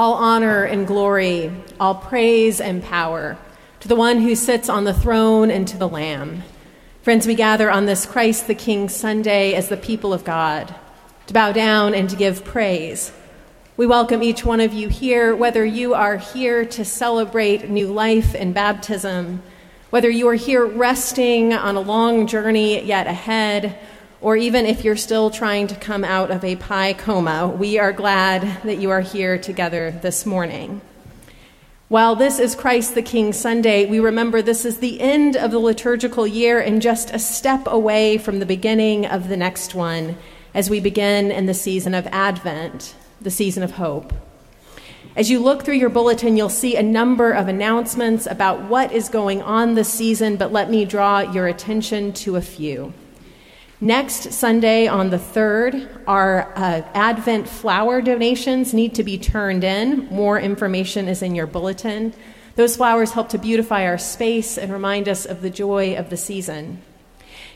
All honor and glory, all praise and power to the one who sits on the throne and to the Lamb. Friends, we gather on this Christ the King Sunday as the people of God to bow down and to give praise. We welcome each one of you here, whether you are here to celebrate new life and baptism, whether you are here resting on a long journey yet ahead, or even if you're still trying to come out of a pie coma, we are glad that you are here together this morning. While this is Christ the King Sunday, we remember this is the end of the liturgical year and just a step away from the beginning of the next one as we begin in the season of Advent, the season of hope. As you look through your bulletin, you'll see a number of announcements about what is going on this season, but let me draw your attention to a few. Next Sunday on the 3rd, our uh, Advent flower donations need to be turned in. More information is in your bulletin. Those flowers help to beautify our space and remind us of the joy of the season.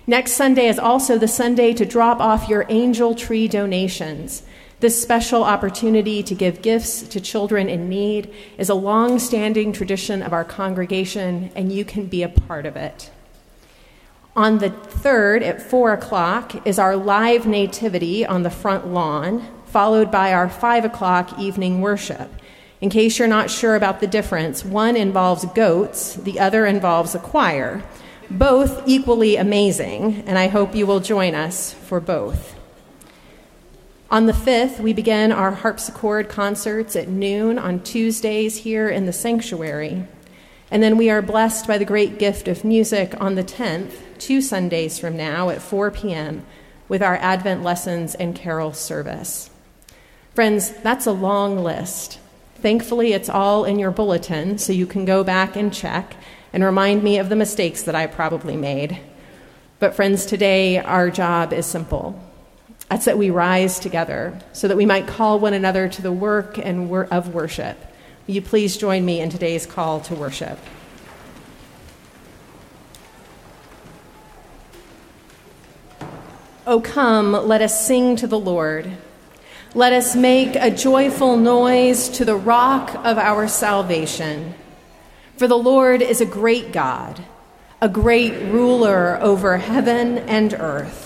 Next Sunday is also the Sunday to drop off your angel tree donations. This special opportunity to give gifts to children in need is a long standing tradition of our congregation, and you can be a part of it. On the 3rd at 4 o'clock is our live nativity on the front lawn, followed by our 5 o'clock evening worship. In case you're not sure about the difference, one involves goats, the other involves a choir. Both equally amazing, and I hope you will join us for both. On the 5th, we begin our harpsichord concerts at noon on Tuesdays here in the sanctuary. And then we are blessed by the great gift of music on the 10th, two Sundays from now at 4 p.m., with our Advent lessons and carol service. Friends, that's a long list. Thankfully, it's all in your bulletin, so you can go back and check and remind me of the mistakes that I probably made. But, friends, today our job is simple. That's that we rise together so that we might call one another to the work and wor- of worship Will you please join me in today's call to worship? O come, let us sing to the Lord. Let us make a joyful noise to the rock of our salvation. For the Lord is a great God, a great ruler over heaven and earth.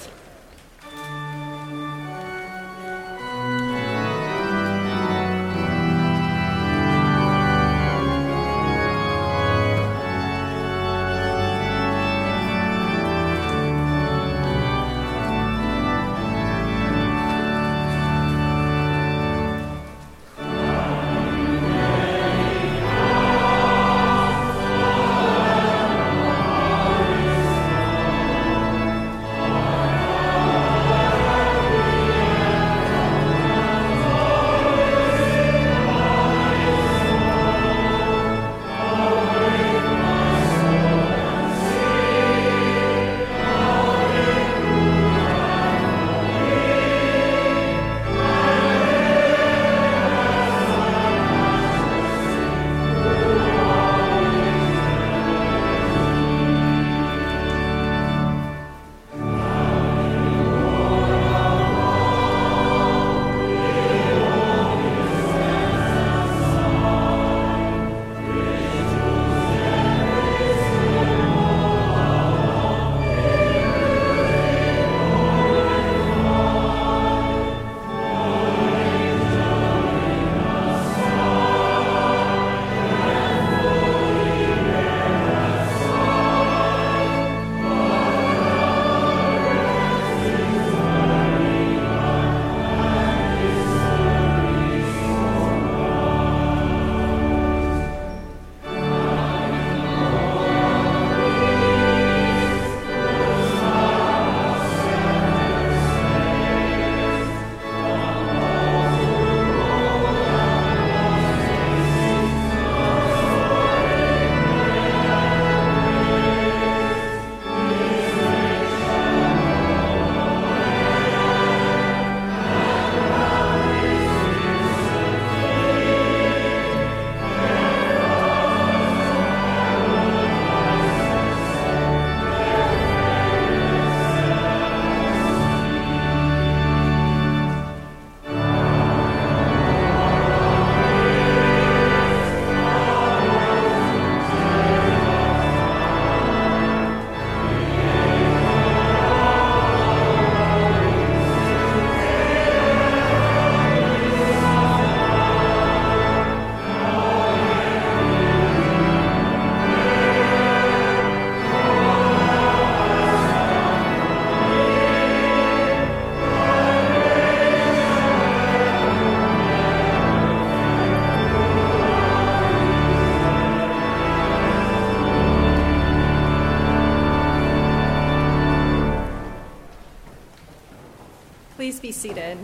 Please be seated.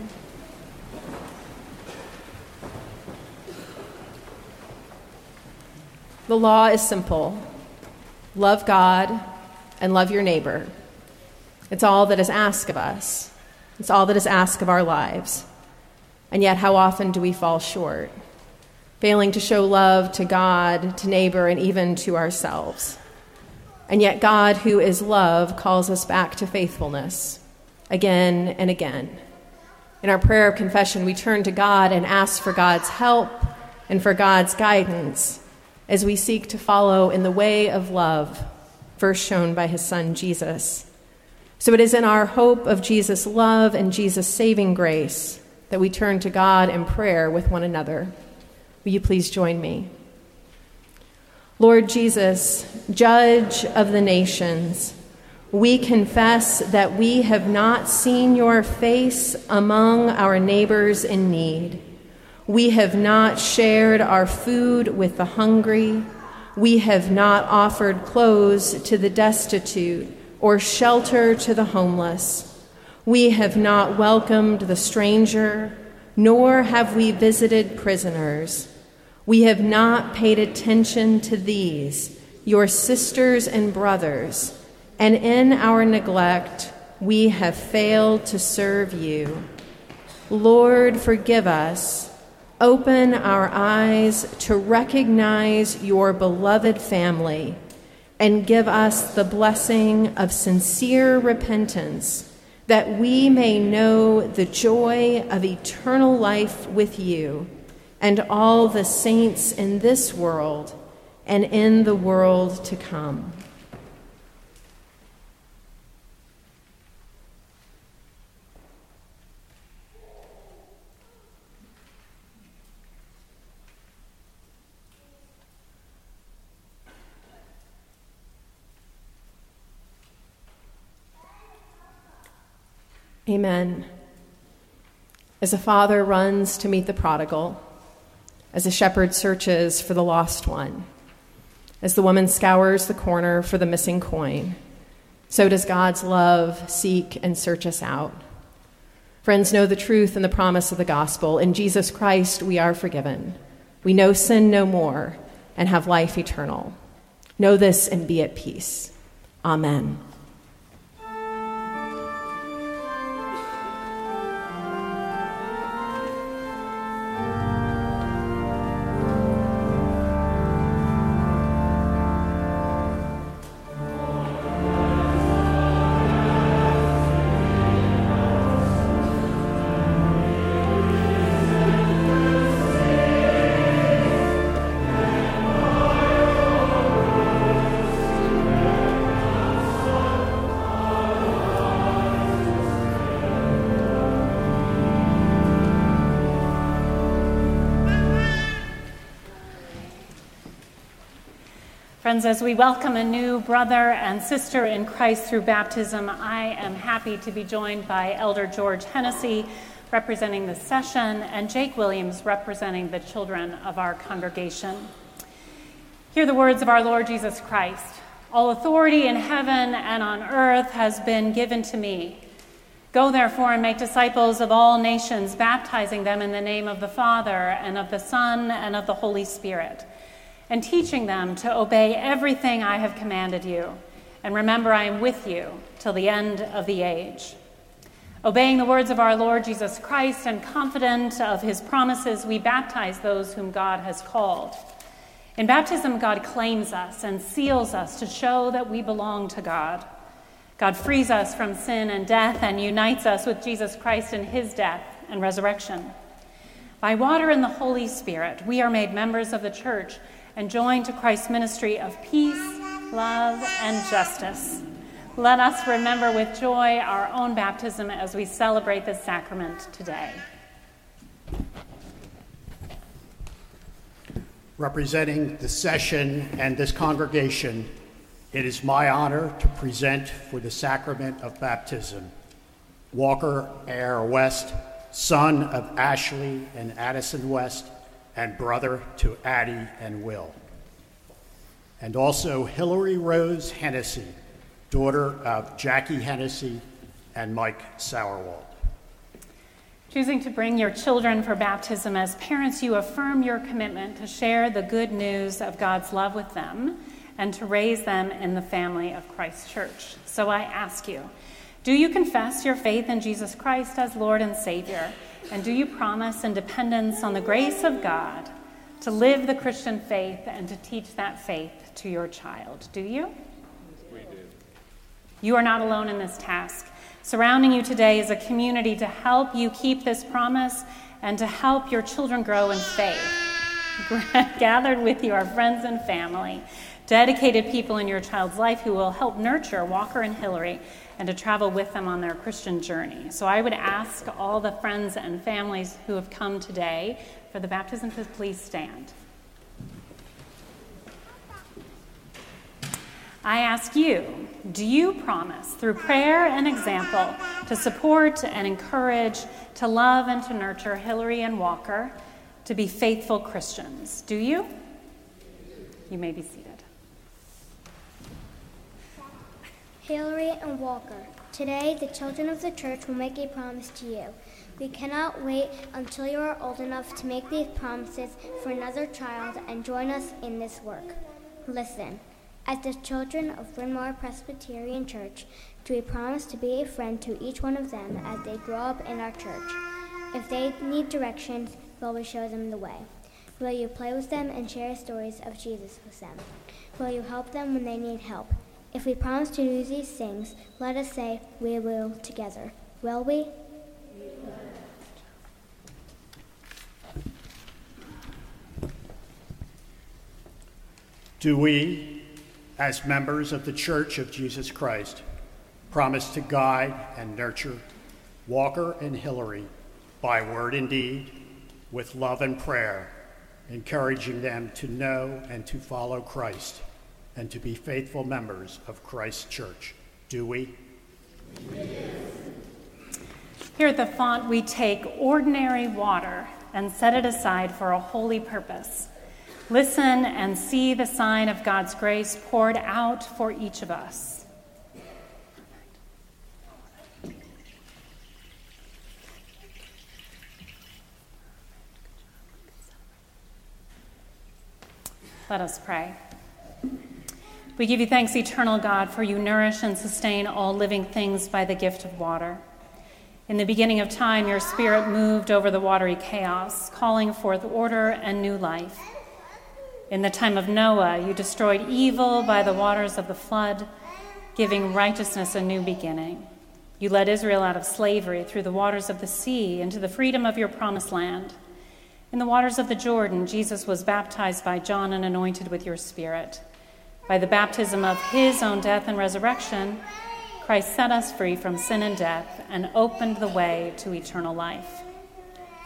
The law is simple love God and love your neighbor. It's all that is asked of us, it's all that is asked of our lives. And yet, how often do we fall short, failing to show love to God, to neighbor, and even to ourselves? And yet, God, who is love, calls us back to faithfulness again and again. In our prayer of confession, we turn to God and ask for God's help and for God's guidance as we seek to follow in the way of love, first shown by his son Jesus. So it is in our hope of Jesus' love and Jesus' saving grace that we turn to God in prayer with one another. Will you please join me? Lord Jesus, Judge of the nations, we confess that we have not seen your face among our neighbors in need. We have not shared our food with the hungry. We have not offered clothes to the destitute or shelter to the homeless. We have not welcomed the stranger, nor have we visited prisoners. We have not paid attention to these, your sisters and brothers, and in our neglect, we have failed to serve you. Lord, forgive us. Open our eyes to recognize your beloved family and give us the blessing of sincere repentance that we may know the joy of eternal life with you and all the saints in this world and in the world to come. Amen. As a father runs to meet the prodigal, as a shepherd searches for the lost one, as the woman scours the corner for the missing coin, so does God's love seek and search us out. Friends, know the truth and the promise of the gospel. In Jesus Christ, we are forgiven. We know sin no more and have life eternal. Know this and be at peace. Amen. Friends, as we welcome a new brother and sister in Christ through baptism, I am happy to be joined by Elder George Hennessy, representing the session, and Jake Williams, representing the children of our congregation. Hear the words of our Lord Jesus Christ All authority in heaven and on earth has been given to me. Go therefore and make disciples of all nations, baptizing them in the name of the Father, and of the Son, and of the Holy Spirit and teaching them to obey everything I have commanded you. And remember, I am with you till the end of the age. Obeying the words of our Lord Jesus Christ and confident of his promises, we baptize those whom God has called. In baptism, God claims us and seals us to show that we belong to God. God frees us from sin and death and unites us with Jesus Christ in his death and resurrection. By water and the Holy Spirit, we are made members of the church and join to Christ's ministry of peace, love, and justice. Let us remember with joy our own baptism as we celebrate this sacrament today. Representing the session and this congregation, it is my honor to present for the sacrament of baptism Walker Air West, son of Ashley and Addison West, and brother to Addie and Will. And also Hillary Rose Hennessy, daughter of Jackie Hennessy and Mike Sauerwald. Choosing to bring your children for baptism as parents, you affirm your commitment to share the good news of God's love with them and to raise them in the family of Christ Church. So I ask you, do you confess your faith in Jesus Christ as Lord and Savior? And do you promise in dependence on the grace of God to live the Christian faith and to teach that faith to your child? Do you? We do. You are not alone in this task. Surrounding you today is a community to help you keep this promise and to help your children grow in faith. Gathered with you are friends and family, dedicated people in your child's life who will help nurture Walker and Hillary and to travel with them on their Christian journey. So I would ask all the friends and families who have come today for the baptism to please stand. I ask you, do you promise through prayer and example to support and encourage, to love and to nurture Hillary and Walker to be faithful Christians? Do you? You may be seated. Hillary and Walker, today the children of the church will make a promise to you. We cannot wait until you are old enough to make these promises for another child and join us in this work. Listen. As the children of Bryn Mawr Presbyterian Church, do we promise to be a friend to each one of them as they grow up in our church? If they need directions, will we show them the way? Will you play with them and share stories of Jesus with them? Will you help them when they need help? If we promise to do these things, let us say we will together. Will we? Do we, as members of the Church of Jesus Christ, promise to guide and nurture Walker and Hillary by word and deed, with love and prayer, encouraging them to know and to follow Christ and to be faithful members of Christ's church. Do we? Here at the font, we take ordinary water and set it aside for a holy purpose. Listen and see the sign of God's grace poured out for each of us. Let us pray. We give you thanks, eternal God, for you nourish and sustain all living things by the gift of water. In the beginning of time, your spirit moved over the watery chaos, calling forth order and new life. In the time of Noah, you destroyed evil by the waters of the flood, giving righteousness a new beginning. You led Israel out of slavery through the waters of the sea into the freedom of your promised land. In the waters of the Jordan, Jesus was baptized by John and anointed with your Spirit. By the baptism of his own death and resurrection, Christ set us free from sin and death and opened the way to eternal life.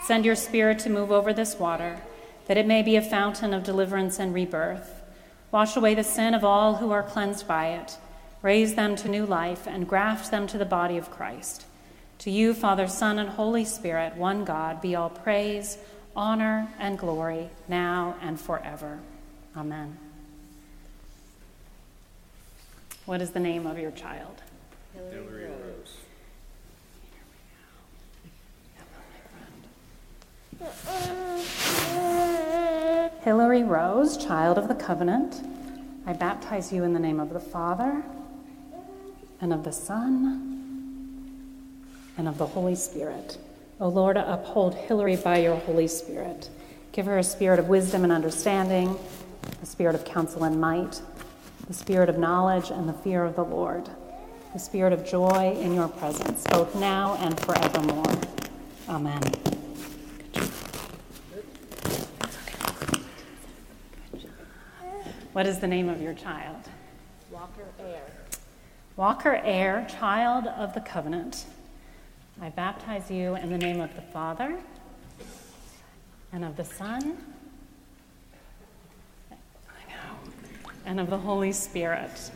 Send your Spirit to move over this water that it may be a fountain of deliverance and rebirth. Wash away the sin of all who are cleansed by it, raise them to new life, and graft them to the body of Christ. To you, Father, Son, and Holy Spirit, one God, be all praise, honor, and glory, now and forever. Amen. What is the name of your child? Hillary Rose. Hillary Rose, child of the covenant, I baptize you in the name of the Father, and of the Son, and of the Holy Spirit. O Lord, uphold Hillary by your Holy Spirit. Give her a spirit of wisdom and understanding, a spirit of counsel and might, the spirit of knowledge and the fear of the Lord, the spirit of joy in your presence, both now and forevermore. Amen. What is the name of your child? Walker Air. Walker Air, child of the covenant. I baptize you in the name of the Father and of the Son and of the Holy Spirit.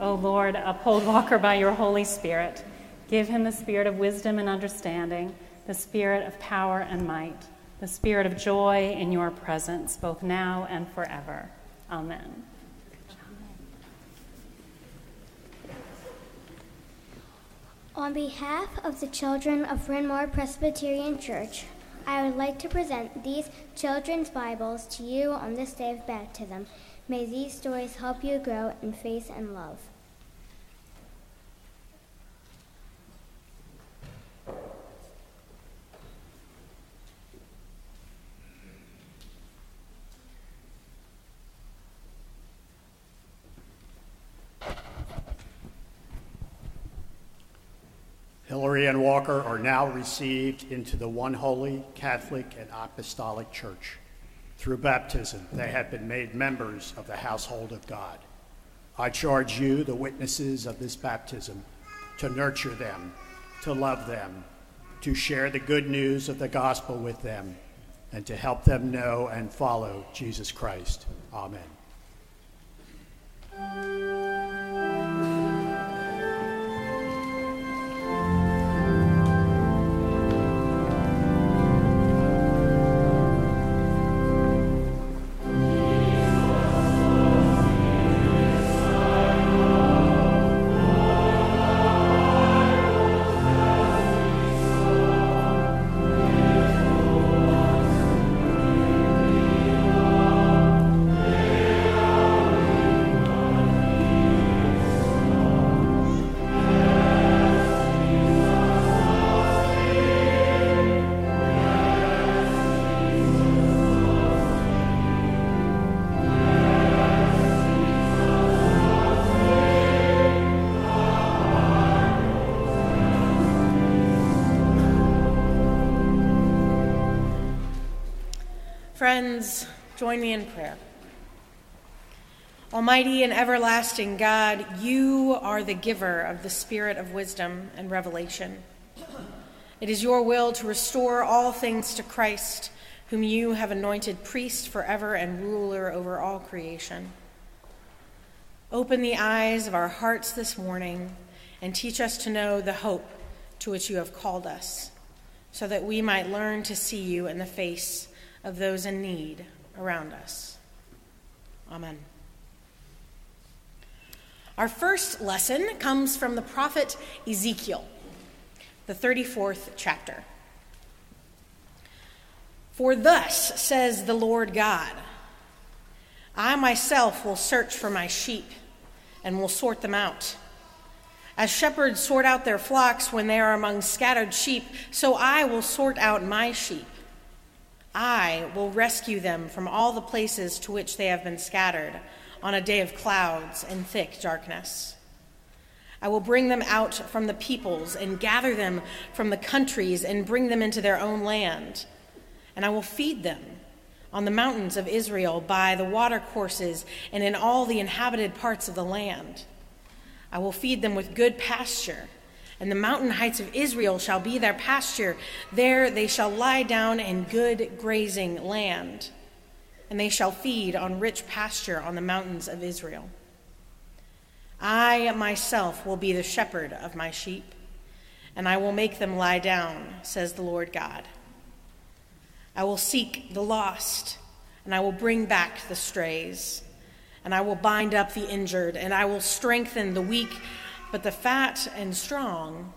O Lord, uphold Walker by your Holy Spirit. Give him the spirit of wisdom and understanding, the spirit of power and might, the spirit of joy in your presence, both now and forever. Amen. On behalf of the children of Mawr Presbyterian Church, I would like to present these children's Bibles to you on this day of baptism. May these stories help you grow in faith and love. Hillary and Walker are now received into the one holy Catholic and Apostolic Church. Through baptism, they have been made members of the household of God. I charge you, the witnesses of this baptism, to nurture them, to love them, to share the good news of the gospel with them, and to help them know and follow Jesus Christ. Amen. Friends, join me in prayer. Almighty and everlasting God, you are the giver of the spirit of wisdom and revelation. It is your will to restore all things to Christ, whom you have anointed priest forever and ruler over all creation. Open the eyes of our hearts this morning and teach us to know the hope to which you have called us, so that we might learn to see you in the face of those in need around us. Amen. Our first lesson comes from the prophet Ezekiel, the 34th chapter. For thus says the Lord God I myself will search for my sheep and will sort them out. As shepherds sort out their flocks when they are among scattered sheep, so I will sort out my sheep. I will rescue them from all the places to which they have been scattered on a day of clouds and thick darkness. I will bring them out from the peoples and gather them from the countries and bring them into their own land. And I will feed them on the mountains of Israel by the watercourses and in all the inhabited parts of the land. I will feed them with good pasture and the mountain heights of Israel shall be their pasture. There they shall lie down in good grazing land, and they shall feed on rich pasture on the mountains of Israel. I myself will be the shepherd of my sheep, and I will make them lie down, says the Lord God. I will seek the lost, and I will bring back the strays, and I will bind up the injured, and I will strengthen the weak but the fat and strong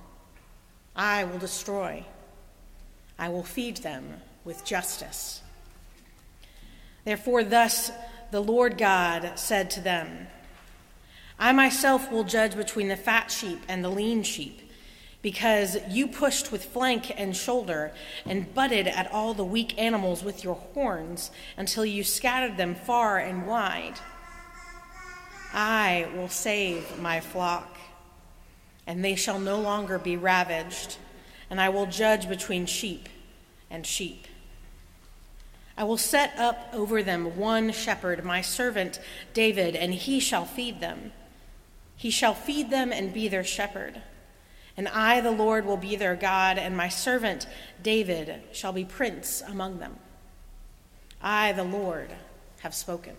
I will destroy. I will feed them with justice. Therefore, thus the Lord God said to them I myself will judge between the fat sheep and the lean sheep, because you pushed with flank and shoulder and butted at all the weak animals with your horns until you scattered them far and wide. I will save my flock and they shall no longer be ravaged, and I will judge between sheep and sheep. I will set up over them one shepherd, my servant David, and he shall feed them. He shall feed them and be their shepherd. And I, the Lord, will be their God, and my servant David shall be prince among them. I, the Lord, have spoken.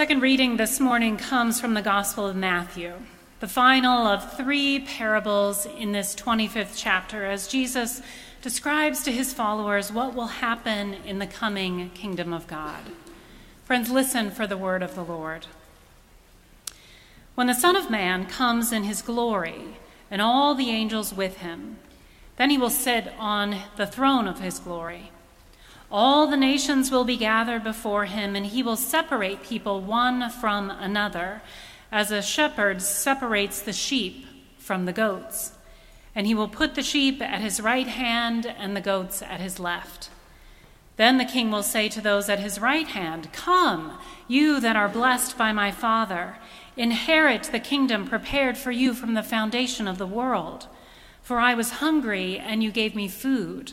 Second reading this morning comes from the Gospel of Matthew, the final of three parables in this 25th chapter, as Jesus describes to his followers what will happen in the coming kingdom of God. Friends, listen for the word of the Lord. When the Son of Man comes in his glory, and all the angels with him, then he will sit on the throne of his glory. All the nations will be gathered before him, and he will separate people one from another, as a shepherd separates the sheep from the goats. And he will put the sheep at his right hand and the goats at his left. Then the king will say to those at his right hand, Come, you that are blessed by my Father, inherit the kingdom prepared for you from the foundation of the world. For I was hungry, and you gave me food.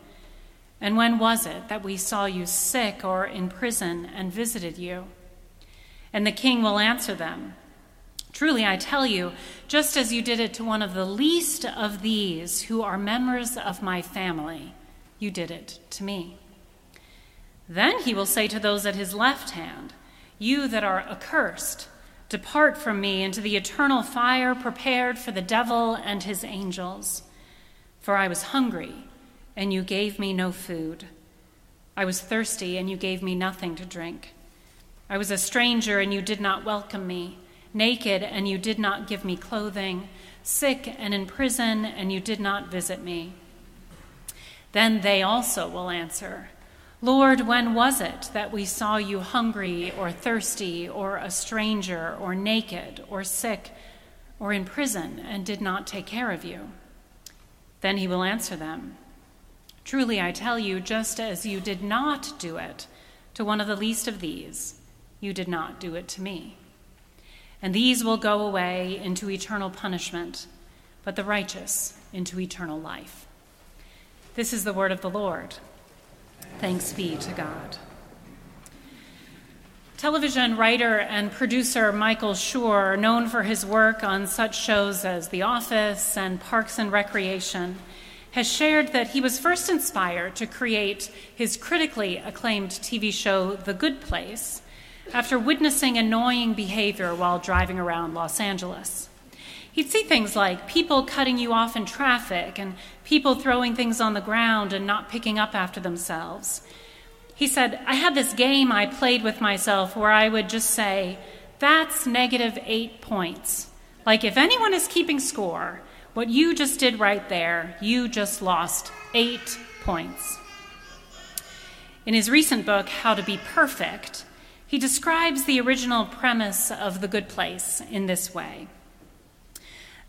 And when was it that we saw you sick or in prison and visited you? And the king will answer them Truly, I tell you, just as you did it to one of the least of these who are members of my family, you did it to me. Then he will say to those at his left hand, You that are accursed, depart from me into the eternal fire prepared for the devil and his angels. For I was hungry and you gave me no food. I was thirsty, and you gave me nothing to drink. I was a stranger, and you did not welcome me, naked, and you did not give me clothing, sick and in prison, and you did not visit me. Then they also will answer, Lord, when was it that we saw you hungry or thirsty, or a stranger, or naked, or sick, or in prison, and did not take care of you? Then he will answer them, Truly, I tell you, just as you did not do it to one of the least of these, you did not do it to me. And these will go away into eternal punishment, but the righteous into eternal life. This is the word of the Lord. Thanks be to God. Television writer and producer Michael Schur, known for his work on such shows as The Office and Parks and Recreation, has shared that he was first inspired to create his critically acclaimed TV show, The Good Place, after witnessing annoying behavior while driving around Los Angeles. He'd see things like people cutting you off in traffic and people throwing things on the ground and not picking up after themselves. He said, I had this game I played with myself where I would just say, That's negative eight points. Like if anyone is keeping score, what you just did right there, you just lost eight points. In his recent book, How to Be Perfect, he describes the original premise of The Good Place in this way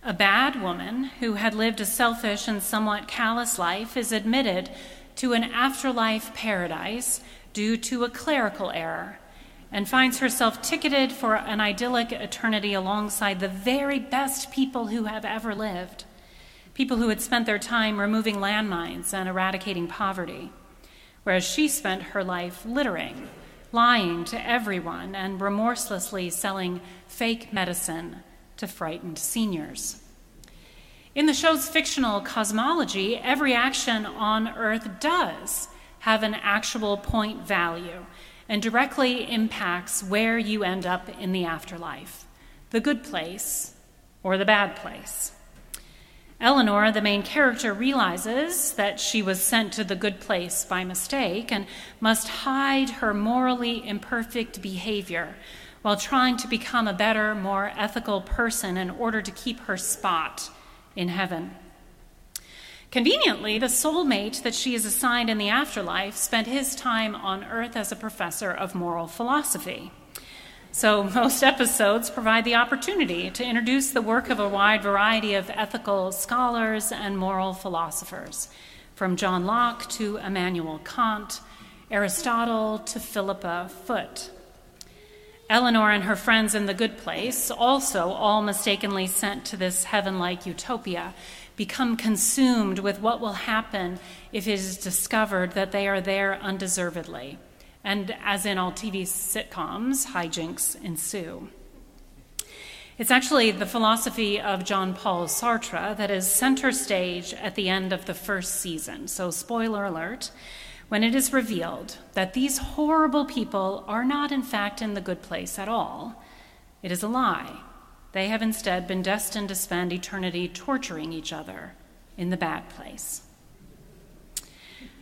A bad woman who had lived a selfish and somewhat callous life is admitted to an afterlife paradise due to a clerical error and finds herself ticketed for an idyllic eternity alongside the very best people who have ever lived. People who had spent their time removing landmines and eradicating poverty, whereas she spent her life littering, lying to everyone, and remorselessly selling fake medicine to frightened seniors. In the show's fictional cosmology, every action on Earth does have an actual point value and directly impacts where you end up in the afterlife the good place or the bad place. Eleanor, the main character, realizes that she was sent to the good place by mistake and must hide her morally imperfect behavior while trying to become a better, more ethical person in order to keep her spot in heaven. Conveniently, the soulmate that she is assigned in the afterlife spent his time on earth as a professor of moral philosophy. So, most episodes provide the opportunity to introduce the work of a wide variety of ethical scholars and moral philosophers, from John Locke to Immanuel Kant, Aristotle to Philippa Foot. Eleanor and her friends in the good place, also all mistakenly sent to this heaven like utopia, become consumed with what will happen if it is discovered that they are there undeservedly. And as in all TV sitcoms, hijinks ensue. It's actually the philosophy of Jean Paul Sartre that is center stage at the end of the first season. So, spoiler alert when it is revealed that these horrible people are not, in fact, in the good place at all, it is a lie. They have instead been destined to spend eternity torturing each other in the bad place.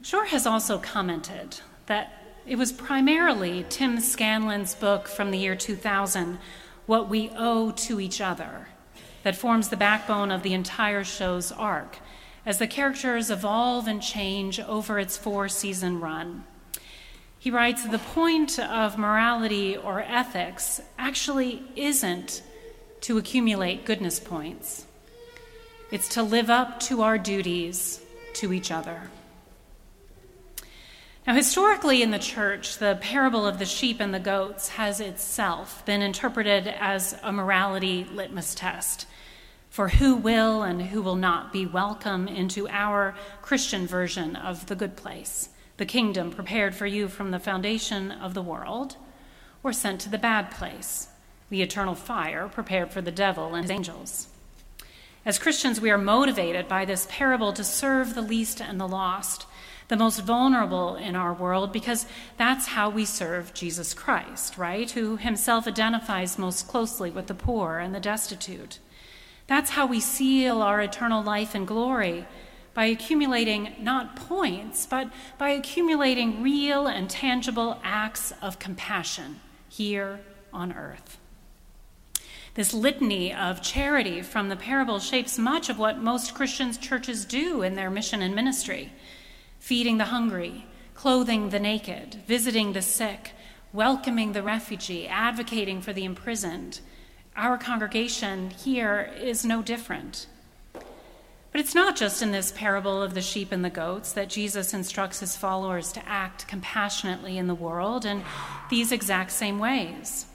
Schur has also commented that it was primarily Tim Scanlon's book from the year 2000, What We Owe to Each Other, that forms the backbone of the entire show's arc as the characters evolve and change over its four season run. He writes The point of morality or ethics actually isn't to accumulate goodness points, it's to live up to our duties to each other. Now, historically in the church, the parable of the sheep and the goats has itself been interpreted as a morality litmus test for who will and who will not be welcome into our Christian version of the good place, the kingdom prepared for you from the foundation of the world, or sent to the bad place, the eternal fire prepared for the devil and his angels. As Christians, we are motivated by this parable to serve the least and the lost, the most vulnerable in our world, because that's how we serve Jesus Christ, right? Who himself identifies most closely with the poor and the destitute. That's how we seal our eternal life and glory by accumulating not points, but by accumulating real and tangible acts of compassion here on earth. This litany of charity from the parable shapes much of what most Christian churches do in their mission and ministry feeding the hungry, clothing the naked, visiting the sick, welcoming the refugee, advocating for the imprisoned, our congregation here is no different. But it's not just in this parable of the sheep and the goats that Jesus instructs his followers to act compassionately in the world in these exact same ways.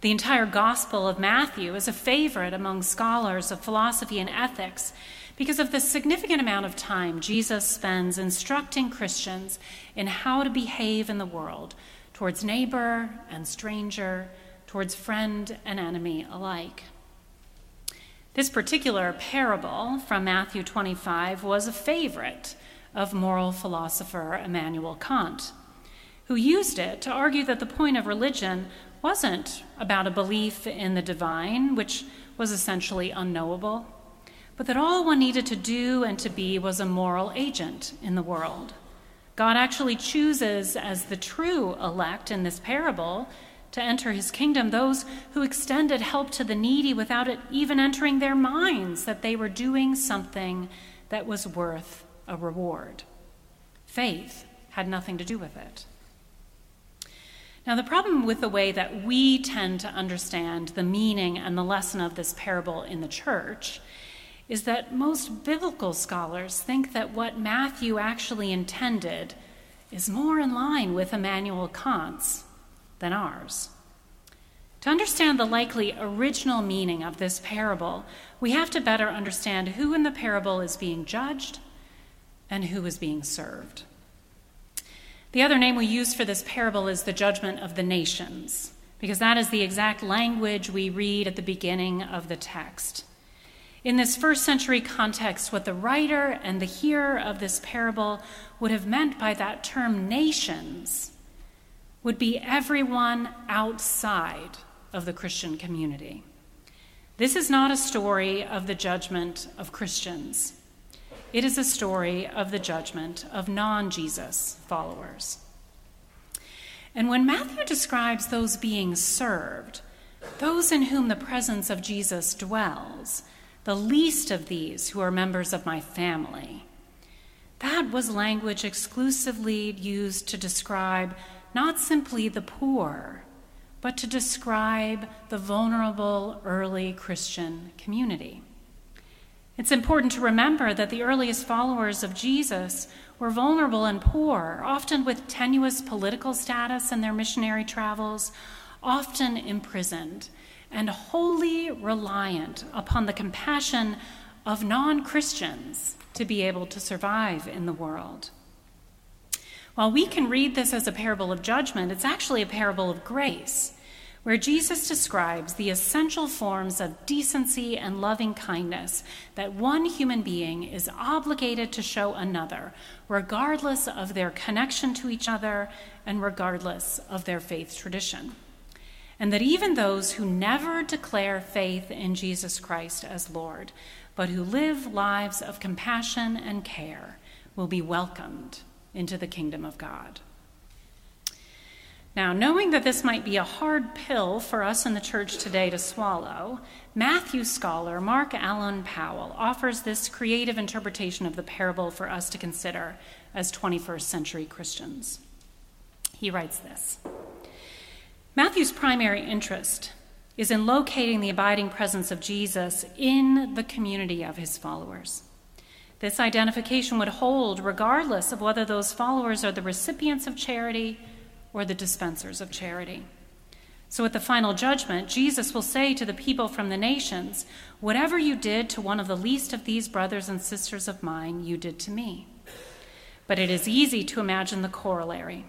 The entire Gospel of Matthew is a favorite among scholars of philosophy and ethics because of the significant amount of time Jesus spends instructing Christians in how to behave in the world towards neighbor and stranger towards friend and enemy alike. This particular parable from Matthew 25 was a favorite of moral philosopher Immanuel Kant, who used it to argue that the point of religion wasn't about a belief in the divine, which was essentially unknowable, but that all one needed to do and to be was a moral agent in the world. God actually chooses as the true elect in this parable to enter his kingdom, those who extended help to the needy without it even entering their minds that they were doing something that was worth a reward. Faith had nothing to do with it. Now, the problem with the way that we tend to understand the meaning and the lesson of this parable in the church is that most biblical scholars think that what Matthew actually intended is more in line with Immanuel Kant's than ours. To understand the likely original meaning of this parable, we have to better understand who in the parable is being judged and who is being served. The other name we use for this parable is the judgment of the nations, because that is the exact language we read at the beginning of the text. In this first century context, what the writer and the hearer of this parable would have meant by that term nations would be everyone outside of the Christian community. This is not a story of the judgment of Christians. It is a story of the judgment of non Jesus followers. And when Matthew describes those being served, those in whom the presence of Jesus dwells, the least of these who are members of my family, that was language exclusively used to describe not simply the poor, but to describe the vulnerable early Christian community. It's important to remember that the earliest followers of Jesus were vulnerable and poor, often with tenuous political status in their missionary travels, often imprisoned, and wholly reliant upon the compassion of non Christians to be able to survive in the world. While we can read this as a parable of judgment, it's actually a parable of grace, where Jesus describes the essential forms of decency and loving kindness that one human being is obligated to show another, regardless of their connection to each other and regardless of their faith tradition. And that even those who never declare faith in Jesus Christ as Lord, but who live lives of compassion and care, will be welcomed into the kingdom of God. Now, knowing that this might be a hard pill for us in the church today to swallow, Matthew scholar Mark Allen Powell offers this creative interpretation of the parable for us to consider as 21st century Christians. He writes this Matthew's primary interest is in locating the abiding presence of Jesus in the community of his followers. This identification would hold regardless of whether those followers are the recipients of charity or the dispensers of charity. So at the final judgment, Jesus will say to the people from the nations, Whatever you did to one of the least of these brothers and sisters of mine, you did to me. But it is easy to imagine the corollary.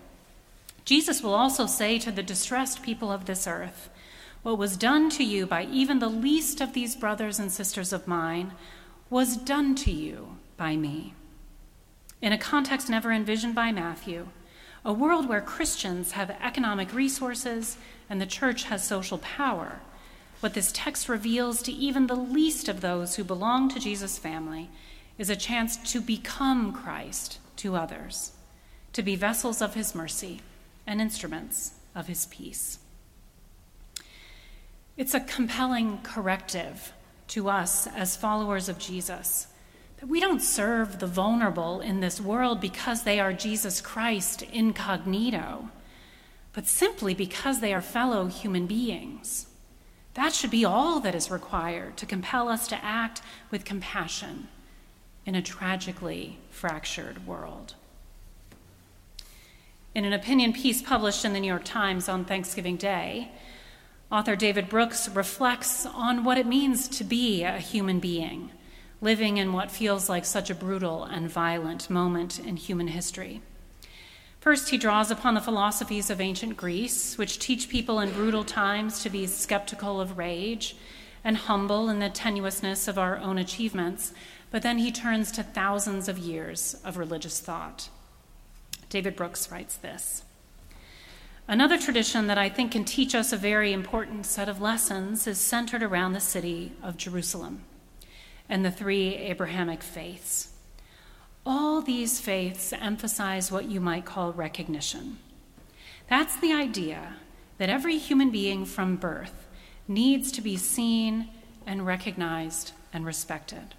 Jesus will also say to the distressed people of this earth, What was done to you by even the least of these brothers and sisters of mine was done to you by me. In a context never envisioned by Matthew, a world where Christians have economic resources and the church has social power, what this text reveals to even the least of those who belong to Jesus' family is a chance to become Christ to others, to be vessels of his mercy and instruments of his peace. It's a compelling corrective to us as followers of Jesus we don't serve the vulnerable in this world because they are Jesus Christ incognito, but simply because they are fellow human beings. That should be all that is required to compel us to act with compassion in a tragically fractured world. In an opinion piece published in the New York Times on Thanksgiving Day, author David Brooks reflects on what it means to be a human being living in what feels like such a brutal and violent moment in human history. First, he draws upon the philosophies of ancient Greece, which teach people in brutal times to be skeptical of rage and humble in the tenuousness of our own achievements, but then he turns to thousands of years of religious thought. David Brooks writes this Another tradition that I think can teach us a very important set of lessons is centered around the city of Jerusalem and the three Abrahamic faiths. All these faiths emphasize what you might call recognition. That's the idea that every human being from birth needs to be seen and recognized and respected.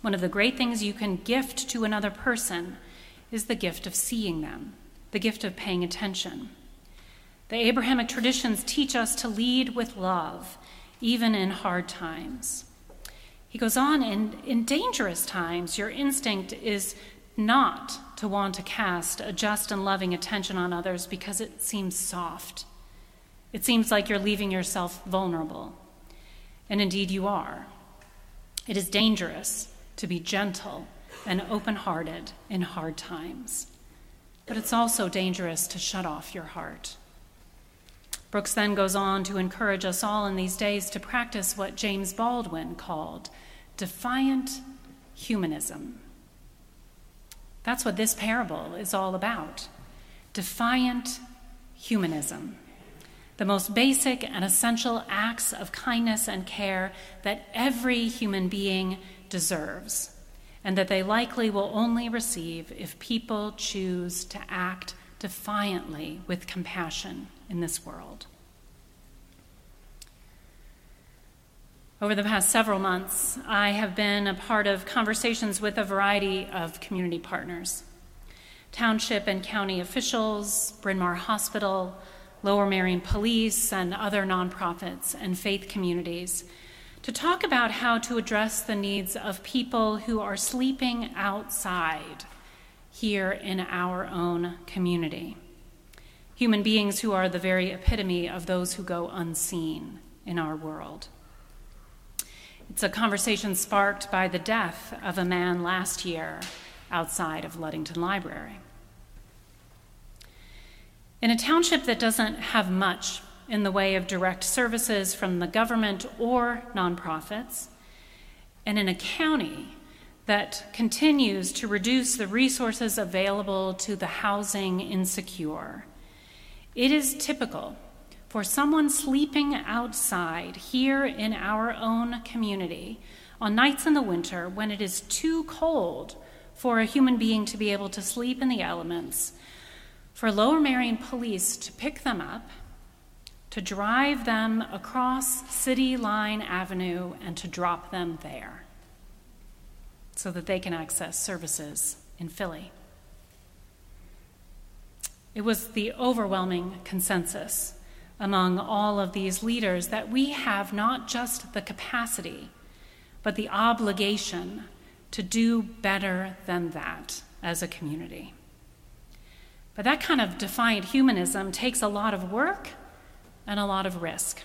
One of the great things you can gift to another person is the gift of seeing them, the gift of paying attention. The Abrahamic traditions teach us to lead with love, even in hard times. He goes on, in, in dangerous times, your instinct is not to want to cast a just and loving attention on others because it seems soft. It seems like you're leaving yourself vulnerable. And indeed, you are. It is dangerous to be gentle and open hearted in hard times. But it's also dangerous to shut off your heart. Brooks then goes on to encourage us all in these days to practice what James Baldwin called defiant humanism. That's what this parable is all about defiant humanism. The most basic and essential acts of kindness and care that every human being deserves, and that they likely will only receive if people choose to act defiantly with compassion in this world. Over the past several months, I have been a part of conversations with a variety of community partners township and county officials, Bryn Mawr Hospital, Lower Merion Police, and other nonprofits and faith communities to talk about how to address the needs of people who are sleeping outside here in our own community. Human beings who are the very epitome of those who go unseen in our world. It's a conversation sparked by the death of a man last year outside of Ludington Library. In a township that doesn't have much in the way of direct services from the government or nonprofits, and in a county that continues to reduce the resources available to the housing insecure, it is typical for someone sleeping outside here in our own community on nights in the winter when it is too cold for a human being to be able to sleep in the elements, for Lower Merion police to pick them up, to drive them across City Line Avenue, and to drop them there so that they can access services in Philly. It was the overwhelming consensus among all of these leaders that we have not just the capacity, but the obligation to do better than that as a community. But that kind of defiant humanism takes a lot of work and a lot of risk.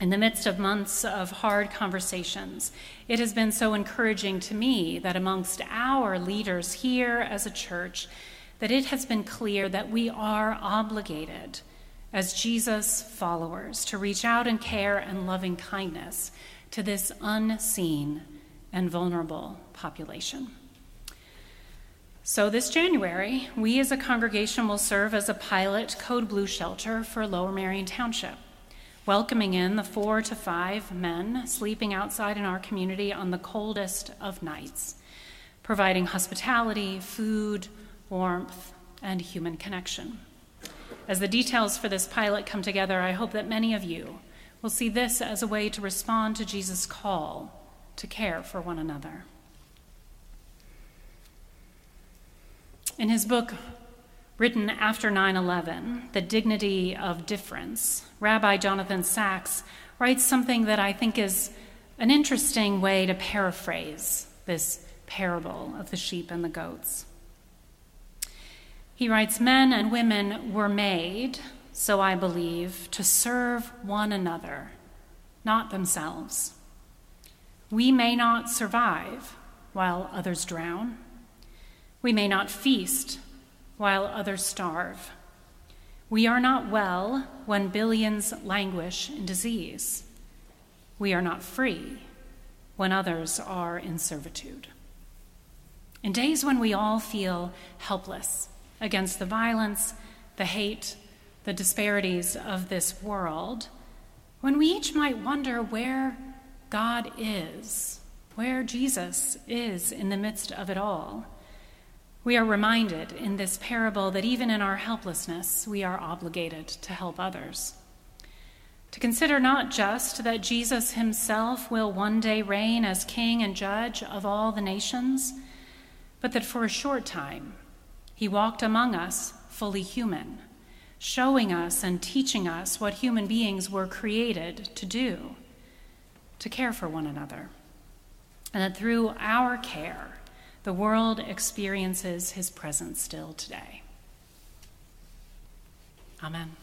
In the midst of months of hard conversations, it has been so encouraging to me that amongst our leaders here as a church, that it has been clear that we are obligated as Jesus followers to reach out in care and loving kindness to this unseen and vulnerable population. So, this January, we as a congregation will serve as a pilot Code Blue shelter for Lower Merion Township, welcoming in the four to five men sleeping outside in our community on the coldest of nights, providing hospitality, food, warmth, and human connection. As the details for this pilot come together, I hope that many of you will see this as a way to respond to Jesus' call to care for one another. In his book, written after 9 11, The Dignity of Difference, Rabbi Jonathan Sacks writes something that I think is an interesting way to paraphrase this parable of the sheep and the goats. He writes Men and women were made, so I believe, to serve one another, not themselves. We may not survive while others drown. We may not feast while others starve. We are not well when billions languish in disease. We are not free when others are in servitude. In days when we all feel helpless, against the violence, the hate, the disparities of this world, when we each might wonder where God is, where Jesus is in the midst of it all, we are reminded in this parable that even in our helplessness, we are obligated to help others. To consider not just that Jesus himself will one day reign as king and judge of all the nations, but that for a short time, he walked among us fully human, showing us and teaching us what human beings were created to do to care for one another. And that through our care, the world experiences his presence still today. Amen.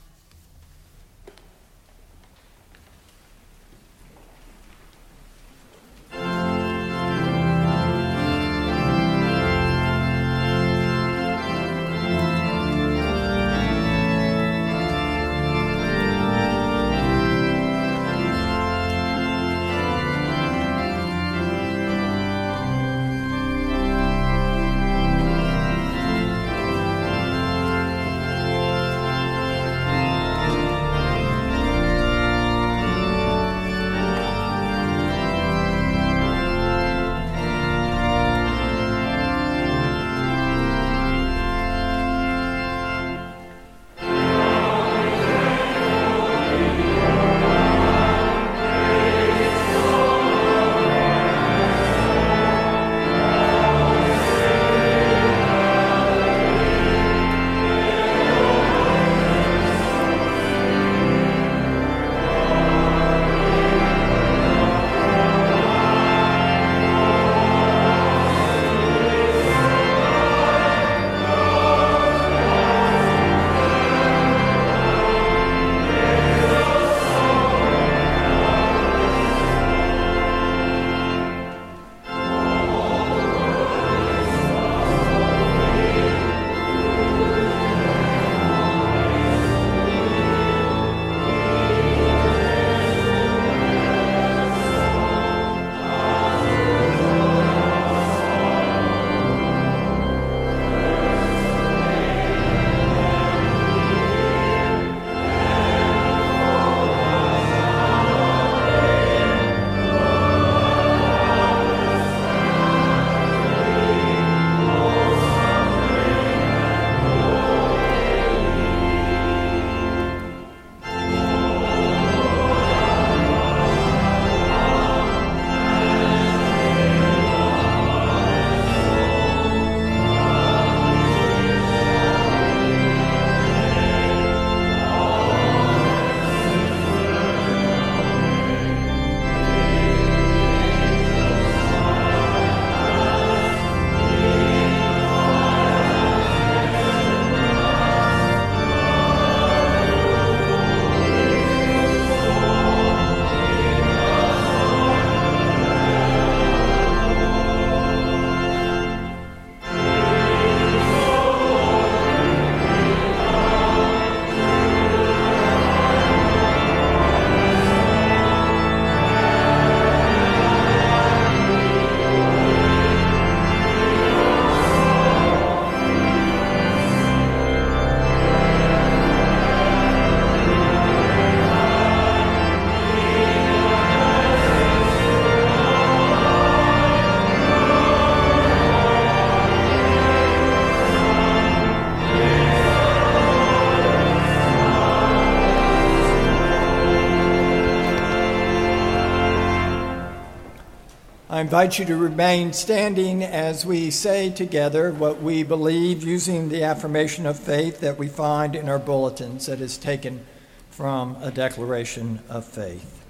I invite you to remain standing as we say together what we believe using the affirmation of faith that we find in our bulletins that is taken from a declaration of faith.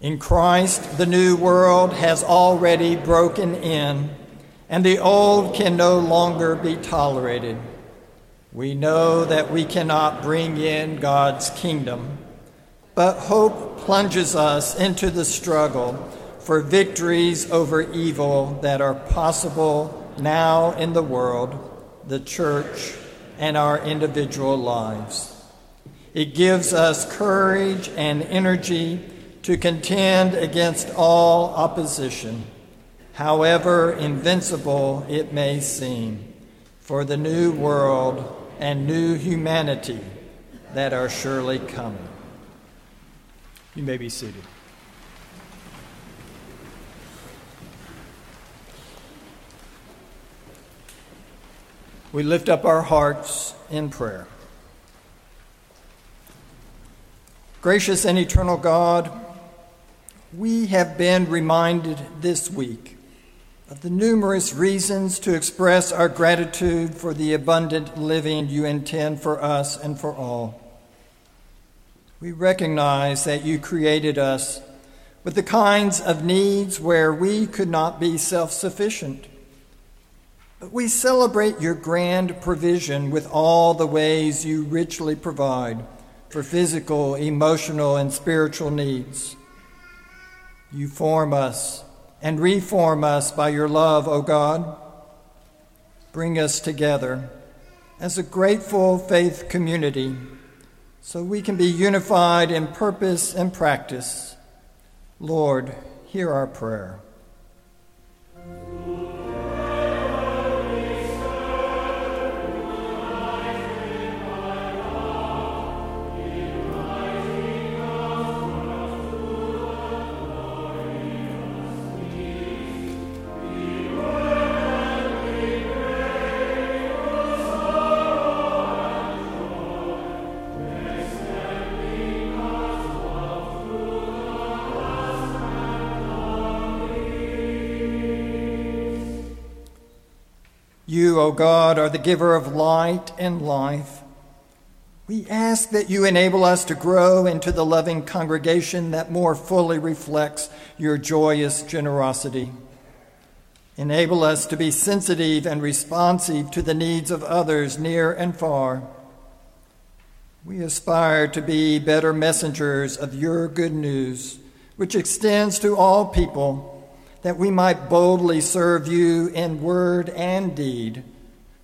In Christ, the new world has already broken in, and the old can no longer be tolerated. We know that we cannot bring in God's kingdom but hope plunges us into the struggle for victories over evil that are possible now in the world, the church, and our individual lives. It gives us courage and energy to contend against all opposition, however invincible it may seem, for the new world and new humanity that are surely coming. You may be seated. We lift up our hearts in prayer. Gracious and eternal God, we have been reminded this week of the numerous reasons to express our gratitude for the abundant living you intend for us and for all. We recognize that you created us with the kinds of needs where we could not be self sufficient. But we celebrate your grand provision with all the ways you richly provide for physical, emotional, and spiritual needs. You form us and reform us by your love, O God. Bring us together as a grateful faith community so we can be unified in purpose and practice. Lord, hear our prayer. You, O God, are the giver of light and life. We ask that you enable us to grow into the loving congregation that more fully reflects your joyous generosity. Enable us to be sensitive and responsive to the needs of others near and far. We aspire to be better messengers of your good news, which extends to all people that we might boldly serve you in word and deed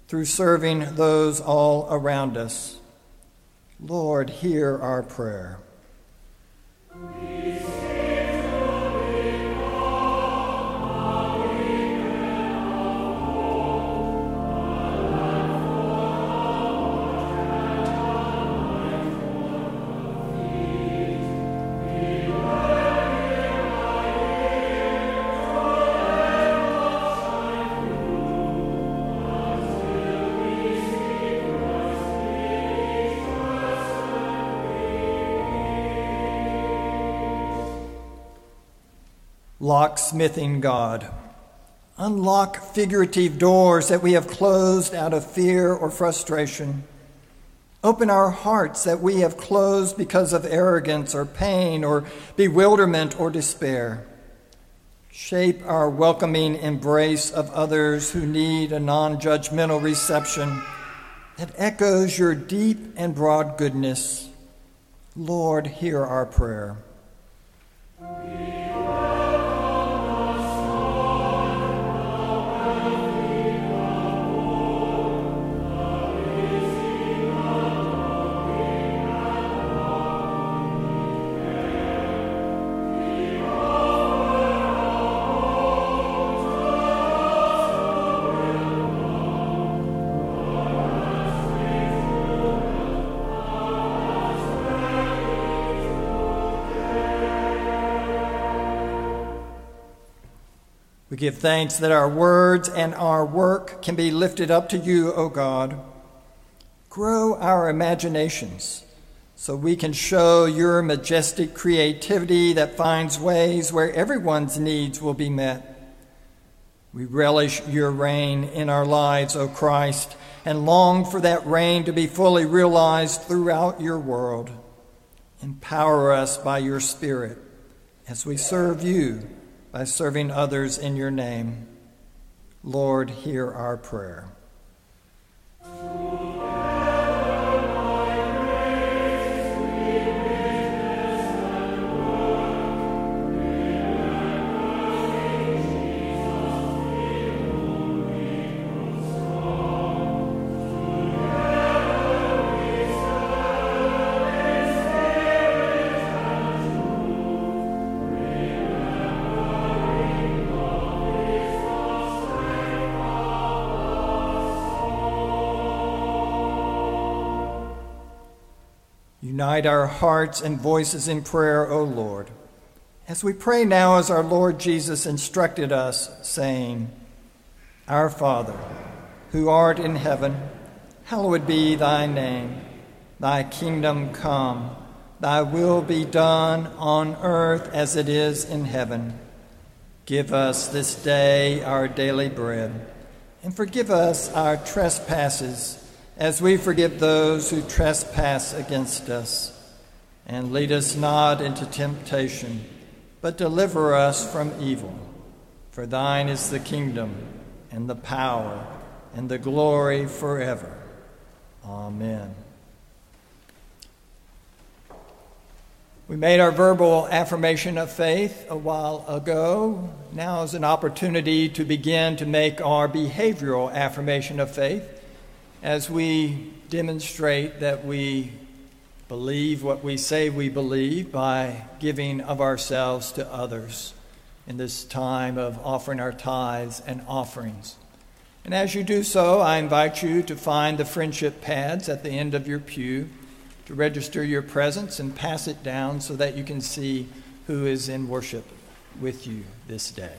through serving those all around us. Lord, hear our prayer. Locksmithing God. Unlock figurative doors that we have closed out of fear or frustration. Open our hearts that we have closed because of arrogance or pain or bewilderment or despair. Shape our welcoming embrace of others who need a non judgmental reception that echoes your deep and broad goodness. Lord, hear our prayer. We give thanks that our words and our work can be lifted up to you, O God. Grow our imaginations so we can show your majestic creativity that finds ways where everyone's needs will be met. We relish your reign in our lives, O Christ, and long for that reign to be fully realized throughout your world. Empower us by your Spirit as we serve you by serving others in your name. Lord, hear our prayer. Unite our hearts and voices in prayer, O Lord. As we pray now, as our Lord Jesus instructed us, saying, Our Father, who art in heaven, hallowed be thy name. Thy kingdom come, thy will be done on earth as it is in heaven. Give us this day our daily bread, and forgive us our trespasses as we forgive those who trespass against us. And lead us not into temptation, but deliver us from evil. For thine is the kingdom, and the power, and the glory forever. Amen. We made our verbal affirmation of faith a while ago. Now is an opportunity to begin to make our behavioral affirmation of faith as we demonstrate that we believe what we say we believe by giving of ourselves to others in this time of offering our tithes and offerings. And as you do so, I invite you to find the friendship pads at the end of your pew to register your presence and pass it down so that you can see who is in worship with you this day.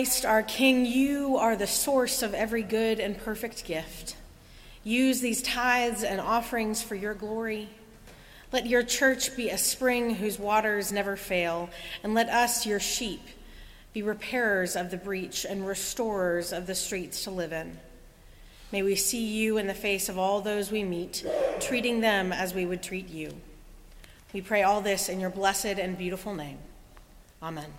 Christ, our King, you are the source of every good and perfect gift. Use these tithes and offerings for your glory. Let your church be a spring whose waters never fail, and let us, your sheep, be repairers of the breach and restorers of the streets to live in. May we see you in the face of all those we meet, treating them as we would treat you. We pray all this in your blessed and beautiful name. Amen.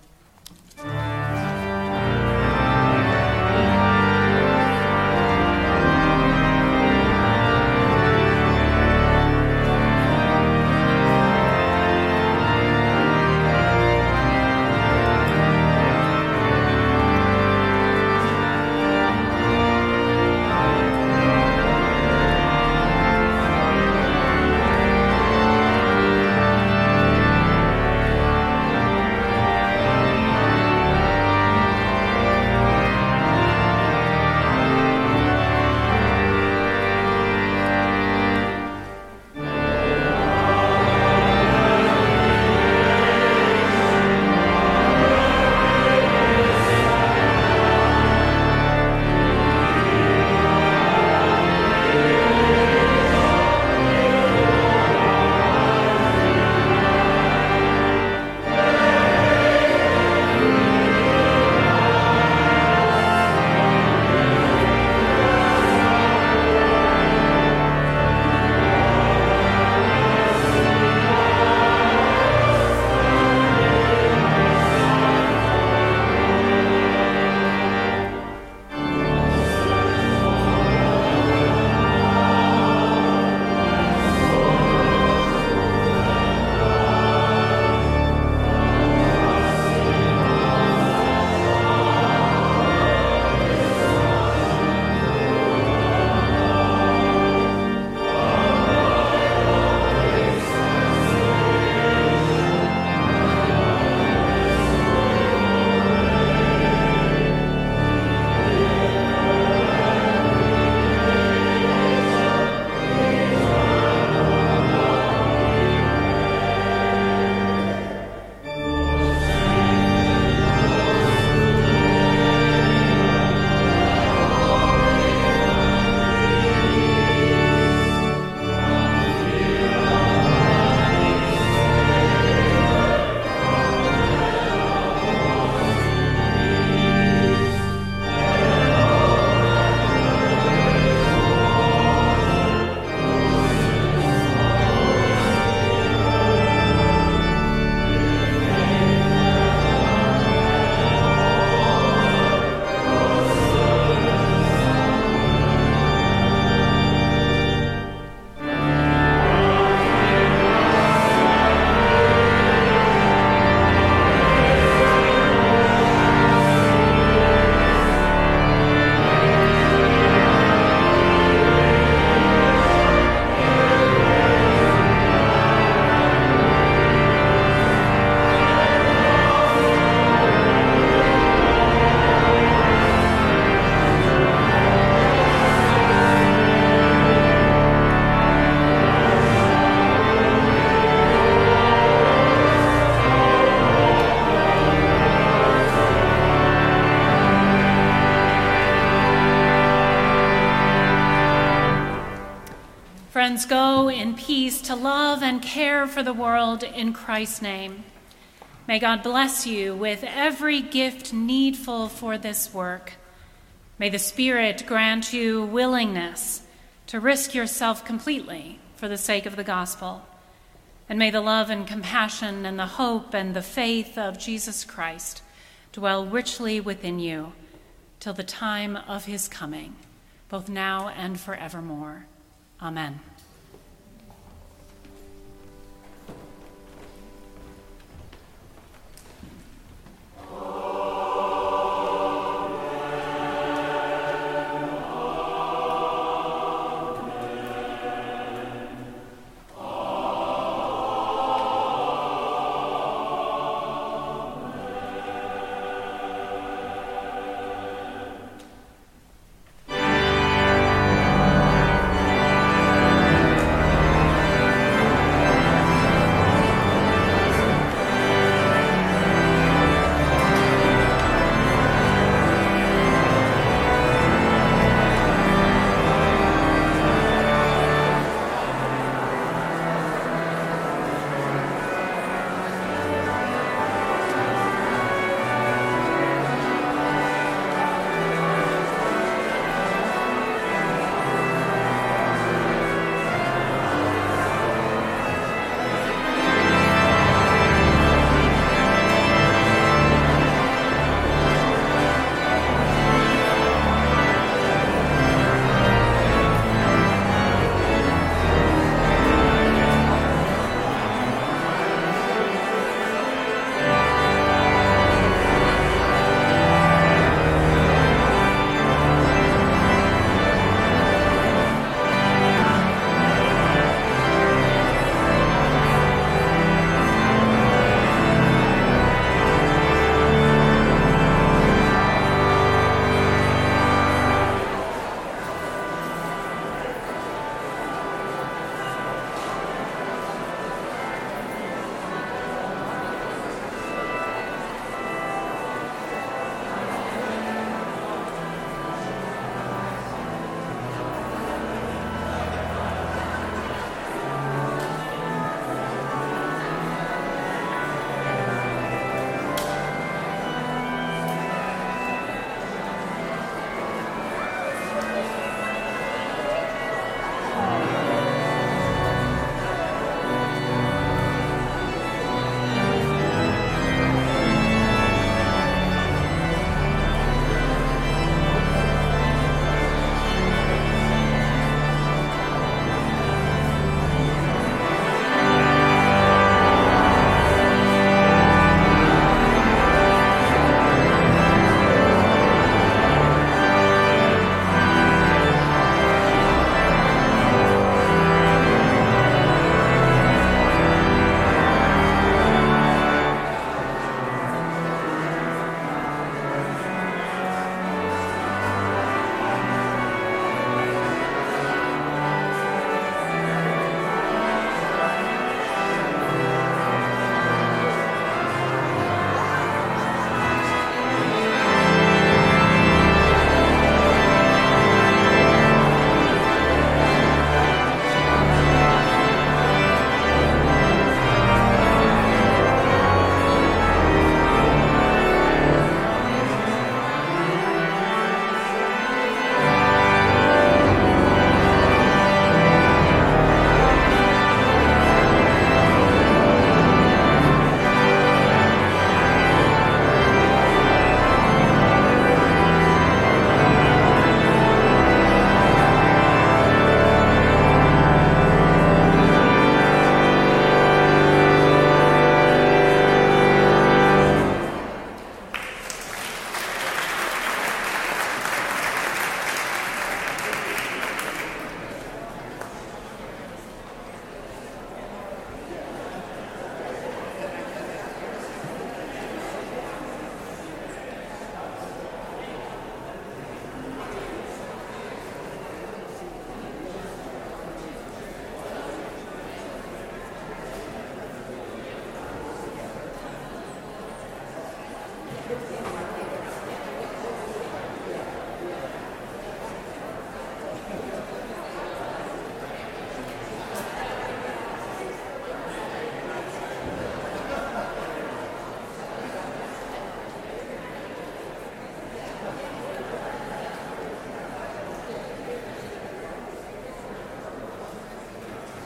Friends, go in peace to love and care for the world in Christ's name. May God bless you with every gift needful for this work. May the Spirit grant you willingness to risk yourself completely for the sake of the gospel. And may the love and compassion and the hope and the faith of Jesus Christ dwell richly within you till the time of his coming, both now and forevermore. Amen.